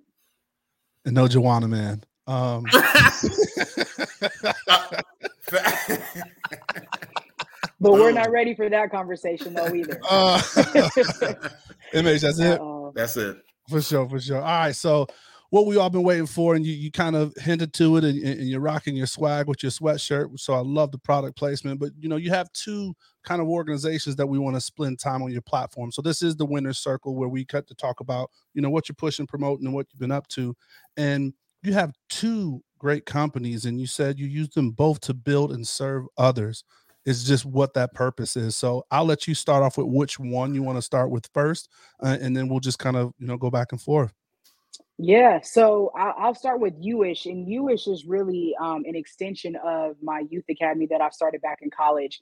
And no Joanna man. Um But we're not ready for that conversation though either. uh image, that's it. Uh-oh. That's it. For sure, for sure. All right. So what we all been waiting for, and you, you kind of hinted to it, and, and you're rocking your swag with your sweatshirt. So I love the product placement. But you know, you have two kind of organizations that we want to spend time on your platform. So this is the winner's circle where we cut to talk about, you know, what you're pushing, promoting, and what you've been up to. And you have two great companies, and you said you use them both to build and serve others. It's just what that purpose is. So I'll let you start off with which one you want to start with first, uh, and then we'll just kind of you know go back and forth. Yeah, so I'll start with UIsh, and UIsh is really um, an extension of my youth academy that I started back in college.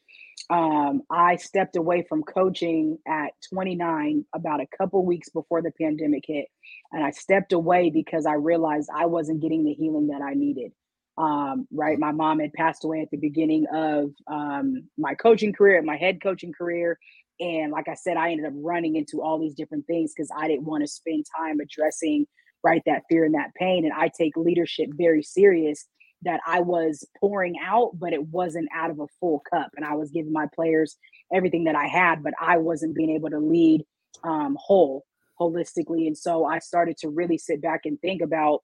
Um, I stepped away from coaching at 29, about a couple weeks before the pandemic hit, and I stepped away because I realized I wasn't getting the healing that I needed. Um, right, my mom had passed away at the beginning of um, my coaching career, and my head coaching career, and like I said, I ended up running into all these different things because I didn't want to spend time addressing right that fear and that pain and i take leadership very serious that i was pouring out but it wasn't out of a full cup and i was giving my players everything that i had but i wasn't being able to lead um, whole holistically and so i started to really sit back and think about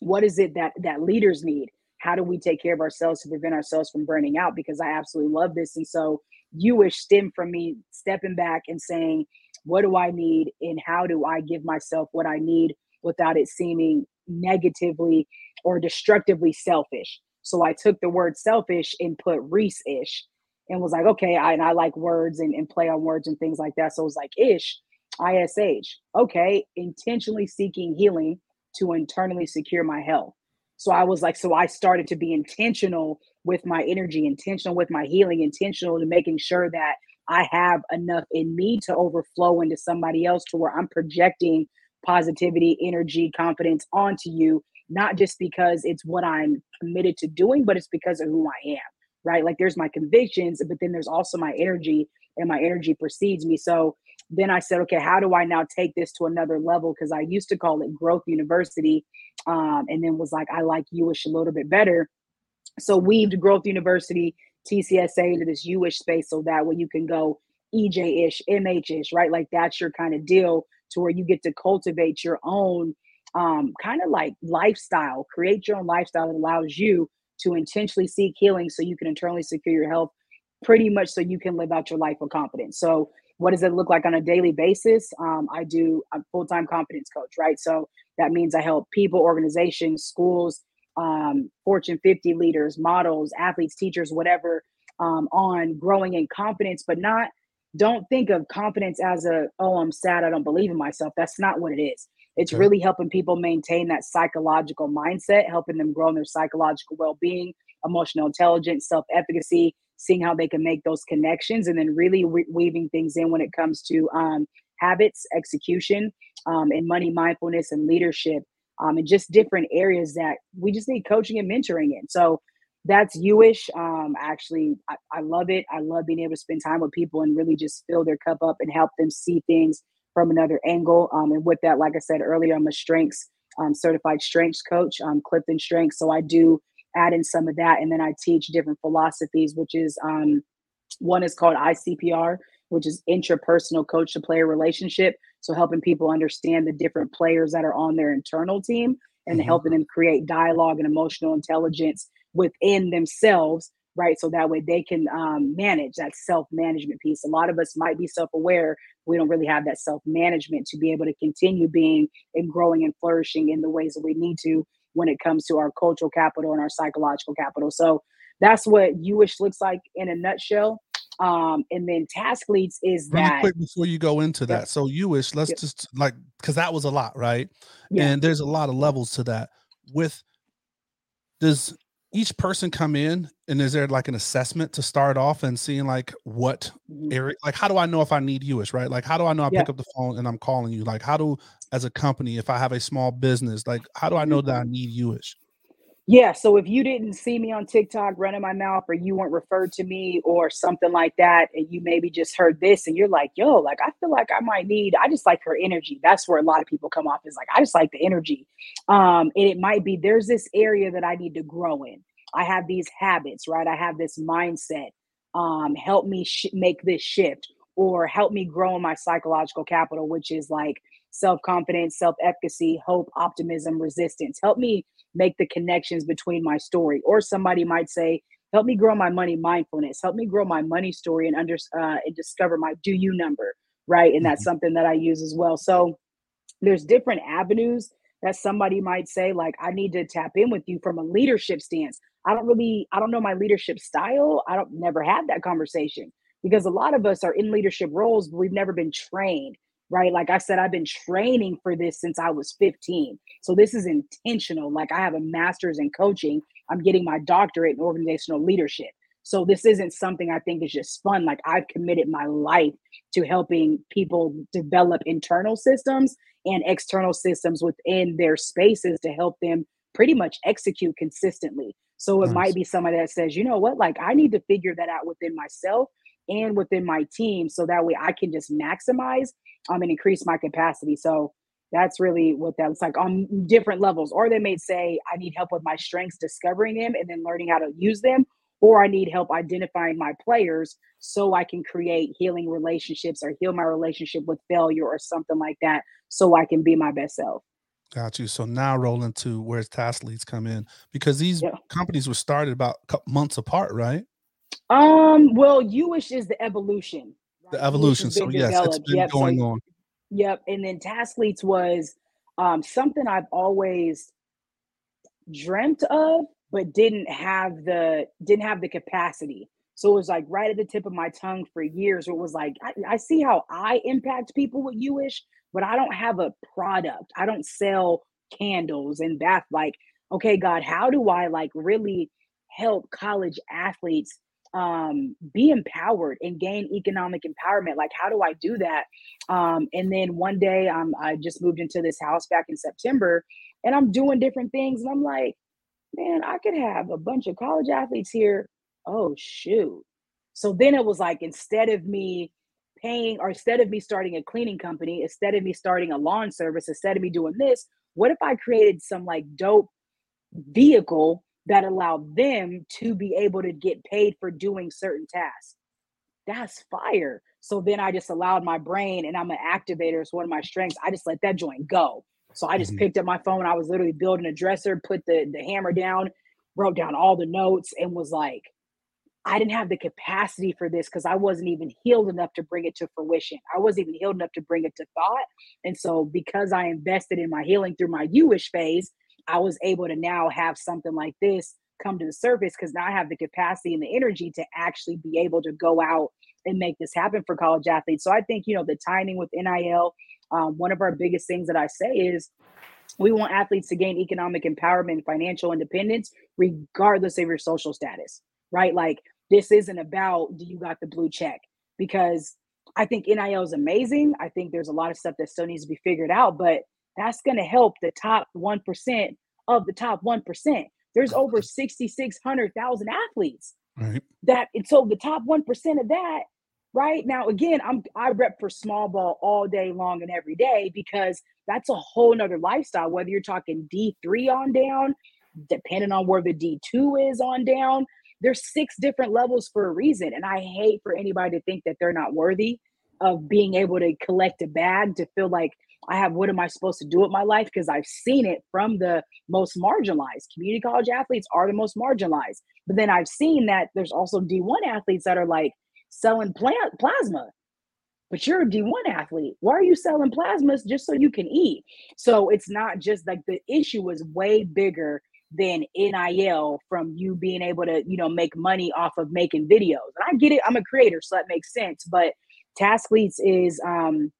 what is it that that leaders need how do we take care of ourselves to prevent ourselves from burning out because i absolutely love this and so UIsh stem from me stepping back and saying what do i need and how do i give myself what i need without it seeming negatively or destructively selfish. So I took the word selfish and put Reese ish and was like, okay, I, and I like words and, and play on words and things like that. So it was like ish, ISH. Okay, intentionally seeking healing to internally secure my health. So I was like, so I started to be intentional with my energy, intentional with my healing, intentional to making sure that I have enough in me to overflow into somebody else to where I'm projecting positivity, energy, confidence onto you, not just because it's what I'm committed to doing, but it's because of who I am, right? Like there's my convictions, but then there's also my energy, and my energy precedes me. So then I said, okay, how do I now take this to another level? Because I used to call it Growth University, um, and then was like, I like UIsh a little bit better. So weaved Growth University, TCSA into this UIsh space so that way you can go EJ ish, MH ish, right? Like that's your kind of deal to where you get to cultivate your own um, kind of like lifestyle, create your own lifestyle that allows you to intentionally seek healing so you can internally secure your health pretty much so you can live out your life with confidence. So, what does it look like on a daily basis? Um, I do a full time confidence coach, right? So, that means I help people, organizations, schools, um, Fortune 50 leaders, models, athletes, teachers, whatever, um, on growing in confidence, but not don't think of confidence as a oh i'm sad i don't believe in myself that's not what it is it's okay. really helping people maintain that psychological mindset helping them grow in their psychological well-being emotional intelligence self-efficacy seeing how they can make those connections and then really re- weaving things in when it comes to um, habits execution um, and money mindfulness and leadership um, and just different areas that we just need coaching and mentoring in so that's UIsh. Um, actually, I, I, love it. I love being able to spend time with people and really just fill their cup up and help them see things from another angle. Um, and with that, like I said earlier, I'm a strengths um, certified strengths coach, um, Clifton Strengths. So I do add in some of that, and then I teach different philosophies, which is um, one is called ICPR, which is interpersonal coach to player relationship. So helping people understand the different players that are on their internal team and mm-hmm. helping them create dialogue and emotional intelligence within themselves right so that way they can um, manage that self-management piece a lot of us might be self-aware we don't really have that self-management to be able to continue being and growing and flourishing in the ways that we need to when it comes to our cultural capital and our psychological capital so that's what UIsh looks like in a nutshell um, and then task leads is really that quick before you go into that. So UIsh, let's just like because that was a lot, right? And there's a lot of levels to that. With does each person come in and is there like an assessment to start off and seeing like what Mm-hmm. area like how do I know if I need UIsh, right? Like how do I know I Yeah. pick up the phone and I'm calling you? Like how do as a company, if I have a small business, like how do I know that I need UIsh? Yeah, so if you didn't see me on TikTok running my mouth or you weren't referred to me or something like that, and you maybe just heard this and you're like, yo, like I feel like I might need, I just like her energy. That's where a lot of people come off is like, I just like the energy. Um, and it might be there's this area that I need to grow in. I have these habits, right? I have this mindset. Um, help me sh- make this shift or help me grow in my psychological capital, which is like self confidence, self efficacy, hope, optimism, resistance. Help me make the connections between my story. Or somebody might say, help me grow my money mindfulness, help me grow my money story and under uh, and discover my do you number, right? And that's something that I use as well. So there's different avenues that somebody might say, like, I need to tap in with you from a leadership stance. I don't really, I don't know my leadership style. I don't never had that conversation because a lot of us are in leadership roles, but we've never been trained, right? Like I said, I've been training for this since I was 15. So this is intentional. Like I have a master's in coaching. I'm getting my doctorate in organizational leadership. So this isn't something I think is just fun. Like I've committed my life to helping people develop internal systems and external systems within their spaces to help them pretty much execute consistently. So it Nice. might be somebody that says, you know what, like I need to figure that out within myself and within my team so that way I can just maximize um and increase my capacity. So that's really what that looks like on different levels. Or they may say, I need help with my strengths, discovering them and then learning how to use them. Or I need help identifying my players so I can create healing relationships or heal my relationship with failure or something like that so I can be my best self. Got you. So now roll into where task leads come in because these Yeah. companies were started about months apart, right? Um, well, UIsh is the evolution. The evolution. So yes, it's been Yep, so going on. Yep. And then Task Leads was um, something I've always dreamt of, but didn't have the didn't have the capacity. So it was like right at the tip of my tongue for years. It was like I, I see how I impact people with UIsh, but I don't have a product. I don't sell candles and bath. Like, okay, God, how do I like really help college athletes um be empowered and gain economic empowerment like how do i do that? Um and then one day um i just moved into this house back in september and i'm doing different things and i'm like man i could have a bunch of college athletes here. Oh shoot. So then it was like instead of me paying or instead of me starting a cleaning company instead of me starting a lawn service instead of me doing this what if i created some like dope vehicle that allowed them to be able to get paid for doing certain tasks. That's fire. So then I just allowed my brain, and I'm an activator. It's one of my strengths. I just let that joint go. So I just Mhm. picked up my phone. I was literally building a dresser, put the the hammer down, wrote down all the notes, and was like, I didn't have the capacity for this because I wasn't even healed enough to bring it to fruition. I wasn't even healed enough to bring it to thought. And so because I invested in my healing through my UIsh phase, I was able to now have something like this come to the surface because now I have the capacity and the energy to actually be able to go out and make this happen for college athletes. So I think, you know, the timing with NIL, um, one of our biggest things that I say is we want athletes to gain economic empowerment financial independence, regardless of your social status, right? Like, this isn't about do you got the blue check? Because I think NIL is amazing. I think there's a lot of stuff that still needs to be figured out, but that's going to help the top 1% of the top 1%. There's over 6,600,000 athletes Right. that and so the top 1% of that right now again i'm i rep for small ball all day long and every day because that's a whole nother lifestyle whether you're talking d3 on down depending on where the d2 is on down there's six different levels for a reason and i hate for anybody to think that they're not worthy of being able to collect a bag to feel like i have what am i supposed to do with my life because i've seen it from the most marginalized community college athletes are the most marginalized but then I've seen that there's also D1 athletes that are like selling pla- plasma. But you're a D1 athlete. Why are you selling plasmas just so you can eat? So it's not just like the issue is way bigger than NIL from you being able to, you know, make money off of making videos. And I get it. I'm a creator, so that makes sense. But Task Leads is um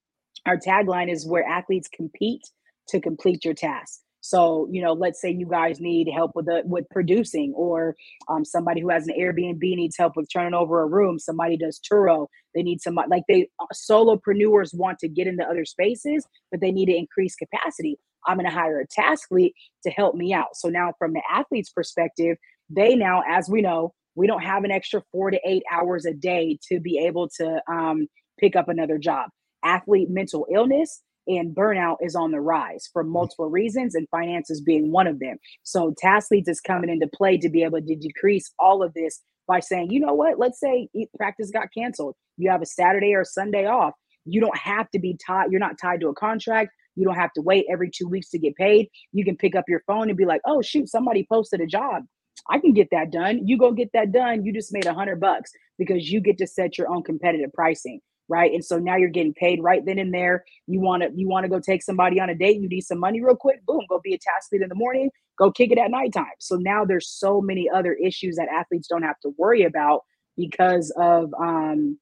our tagline is where athletes compete to complete your task. So, you know, let's say you guys need help with the with producing, or um, somebody who has an Airbnb needs help with turning over a room. Somebody does Turo. They need somebody like they uh, solopreneurs want to get into other spaces, but they need to increase capacity. I'm going to hire a task lead to help me out. So now, from the athlete's perspective, they now, as we know, we don't have an extra four to eight hours a day to be able to um, pick up another job. Athlete mental illness and burnout is on the rise for mm-hmm. multiple reasons, and finances being one of them. So, task leads is coming into play to be able to decrease all of this by saying, you know what, let's say practice got canceled. You have a Saturday or Sunday off. You don't have to be tied, you're not tied to a contract. You don't have to wait every two weeks to get paid. You can pick up your phone and be like, oh, shoot, somebody posted a job. I can get that done. You go get that done. You just made a hundred bucks because you get to set your own competitive pricing right and so now you're getting paid right then and there you want to you want to go take somebody on a date you need some money real quick boom go be a task lead in the morning go kick it at nighttime. So now there's so many other issues that athletes don't have to worry about because of um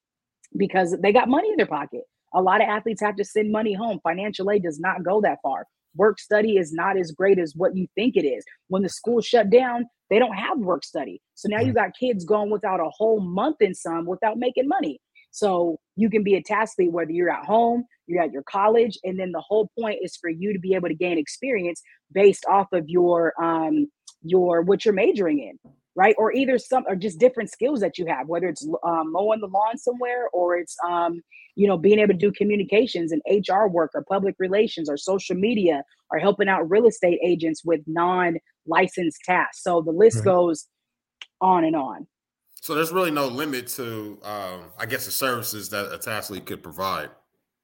because they got money in their pocket. A lot of athletes have to send money home. Financial aid does not go that far. Work study is not as great as what you think it is. When the school shut down, they don't have work study. So now you got kids going without a whole month in some without making money. So you can be a athlete whether you're at home, you're at your college, and then the whole point is for you to be able to gain experience based off of your um your what you're majoring in, right? Or either some or just different skills that you have, whether it's um, mowing the lawn somewhere or it's um you know being able to do communications and HR work or public relations or social media or helping out real estate agents with non-licensed tasks. So the list Right. goes on and on. So there's really no limit to, um, I guess, the services that a task lead could provide.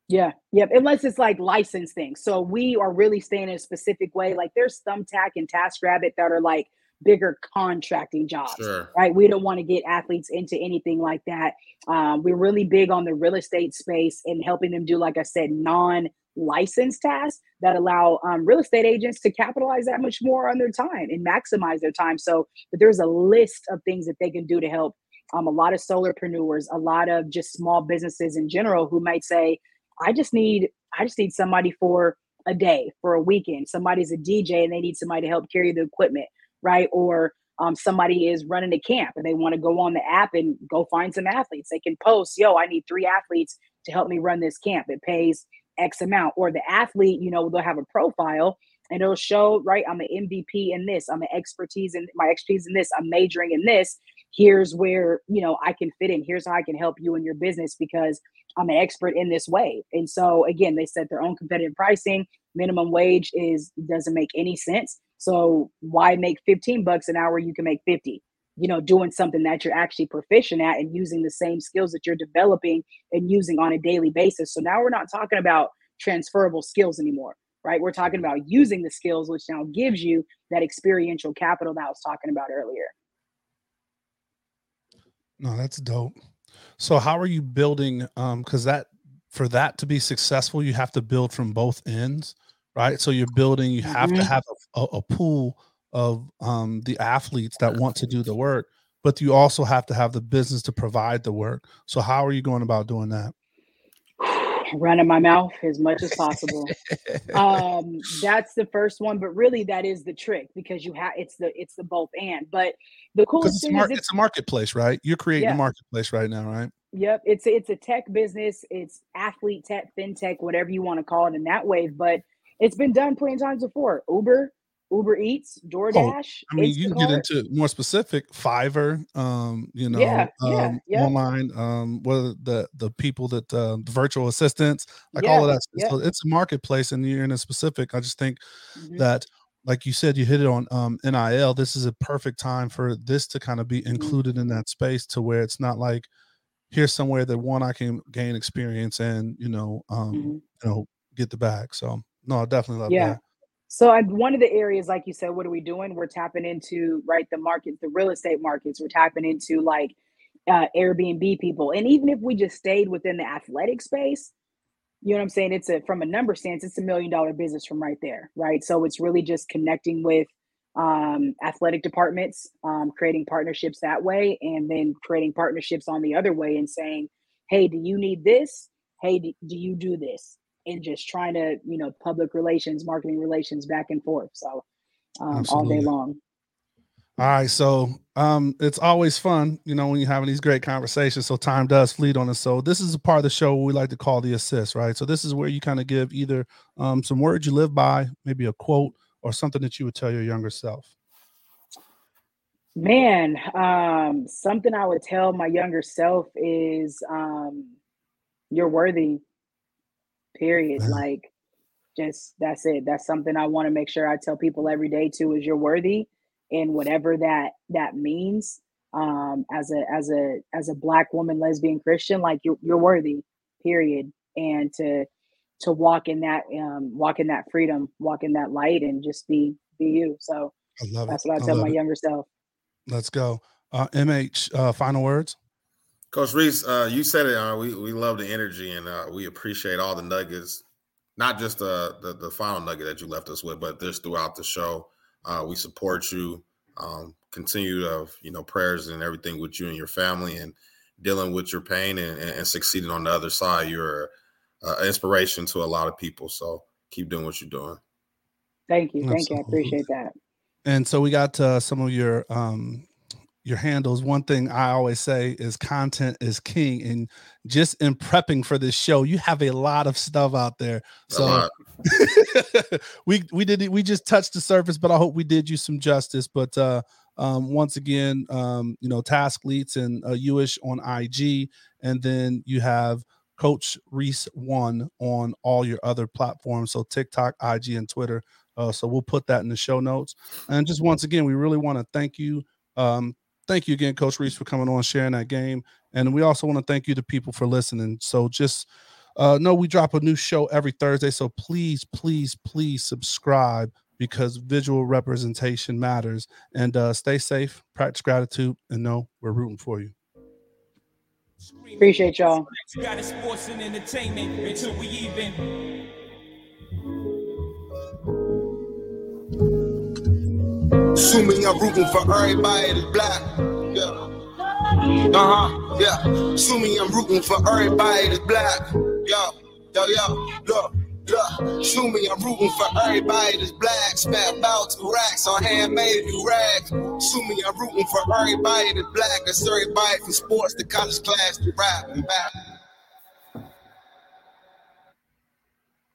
Yeah, yep. Unless it's like licensed things. So we are really staying in a specific way. Like there's Thumbtack and TaskRabbit that are like bigger contracting jobs. Sure. Right. We don't want to get athletes into anything like that. Um, we're really big on the real estate space and helping them do, like I said, non licensed tasks that allow um, real estate agents to capitalize that much more on their time and maximize their time. So, but there's a list of things that they can do to help um, a lot of solopreneurs, a lot of just small businesses in general who might say, I just need, I just need somebody for a day, for a weekend. Somebody's a DJ and they need somebody to help carry the equipment, right? Or um, somebody is running a camp and they want to go on the app and go find some athletes. They can post, yo, I need three athletes to help me run this camp. It pays X amount. Or the athlete, you know, they'll have a profile and it'll show, right, I'm an MVP in this, I'm an expertise in my expertise in this, I'm majoring in this. Here's where, you know, I can fit in. Here's how I can help you in your business because I'm an expert in this way. And so again, they set their own competitive pricing. Minimum wage is doesn't make any sense. So why make 15 bucks an hour? You can make 50. You know, doing something that you're actually proficient at and using the same skills that you're developing and using on a daily basis. So now we're not talking about transferable skills anymore, right? We're talking about using the skills, which now gives you that experiential capital that I was talking about earlier. No, that's dope. So how are you building um cuz that for that to be successful you have to build from both ends, right? So you're building you have to Mhm. have a, a, a pool of um the athletes that want to do the work, but you also have to have the business to provide the work. So how are you going about doing that? Running my mouth as much as possible. um that's the first one but really that is the trick because you have it's the it's the both and but the Because coolest it's, a thing mar- is it's, it's a marketplace, right? You're creating Yeah. a marketplace right now, right? yep it's it's a tech business it's athlete tech fintech whatever you want to call it in that wave but it's been done plenty of times before uber uber eats doordash Oh, I mean, you can get into more specific Fiverr, um, you know, Yeah, yeah, um, yeah. online, um, what are the the people that um, the virtual assistants, like all of that. yeah. So it's a marketplace, and you're in a specific. I just think Mhm. that, like you said, you hit it on um, NIL. This is a perfect time for this to kind of be Mm-hmm. included in that space, to where it's not like here's somewhere that one I can gain experience and you know, um, Mhm. you know, get the bag. So no, I definitely love Yeah. that. So I, one of the areas, like you said, what are we doing? We're tapping into right the markets, the real estate markets. We're tapping into like uh, Airbnb people, and even if we just stayed within the athletic space, you know what I'm saying? It's a from a number stance, it's a million dollar business from right there, right? So it's really just connecting with um, athletic departments, um, creating partnerships that way, and then creating partnerships on the other way, and saying, "Hey, do you need this? Hey, do you do this?" And just trying to, you know, public relations, marketing relations, back and forth. So um, all day long. All right, so um, it's always fun, you know, when you're having these great conversations. So time does fleet on us. So this is a part of the show we like to call the assist, right? So this is where you kind of give either um, some words you live by, maybe a quote, or something that you would tell your younger self. Man, um, something I would tell my younger self is um, you're worthy. Period. Yeah. Like just that's it. That's something I want to make sure I tell people every day too is you're worthy and whatever that that means. Um, as a as a as a black woman, lesbian Christian, like you're you're worthy, period. And to to walk in that um walk in that freedom, walk in that light and just be be you. So I love that's it. what I I tell my it. younger self. Let's go. Uh, MH, uh, final words. Coach Reese, uh, you said it. Uh, we we love the energy and uh, we appreciate all the nuggets, not just the, the the final nugget that you left us with, but just throughout the show. Uh, we support you. Um, continue to you know prayers and everything with you and your family and dealing with your pain and, and succeeding on the other side. You're uh, an inspiration to a lot of people. So keep doing what you're doing. Thank you. Thank Absolutely. you. I appreciate that. And so we got uh, some of your um, your handles. One thing I always say is content is king. And just in prepping for this show, you have a lot of stuff out there. So we we did we just touched the surface, but I hope we did you some justice. But uh um once again, um, you know, Task Leads and uh UIsh on IG, and then you have Coach Reese one on all your other platforms. So TikTok, IG, and Twitter. Uh, so we'll put that in the show notes. And just once again, we really want to thank you. Um, thank you again, Coach Reese, for coming on, sharing that game. And we also want to thank you to people for listening. So just uh no, we drop a new show every Thursday. So please, please, please subscribe because visual representation matters. And uh stay safe, practice gratitude, and know we're rooting for you. Appreciate y'all. Got sports and entertainment until we even. Assuming I'm rooting for everybody that's black. Yeah. Uh huh. Yeah. Assuming I'm rooting for everybody that's black. Yo, yo, yo. Look. Look, shoot me, I'm rooting for everybody that's black. Spent about two racks on handmade new rags. Shoot me, I'm rooting for everybody that's black. That's everybody from sports to college class to rap and back.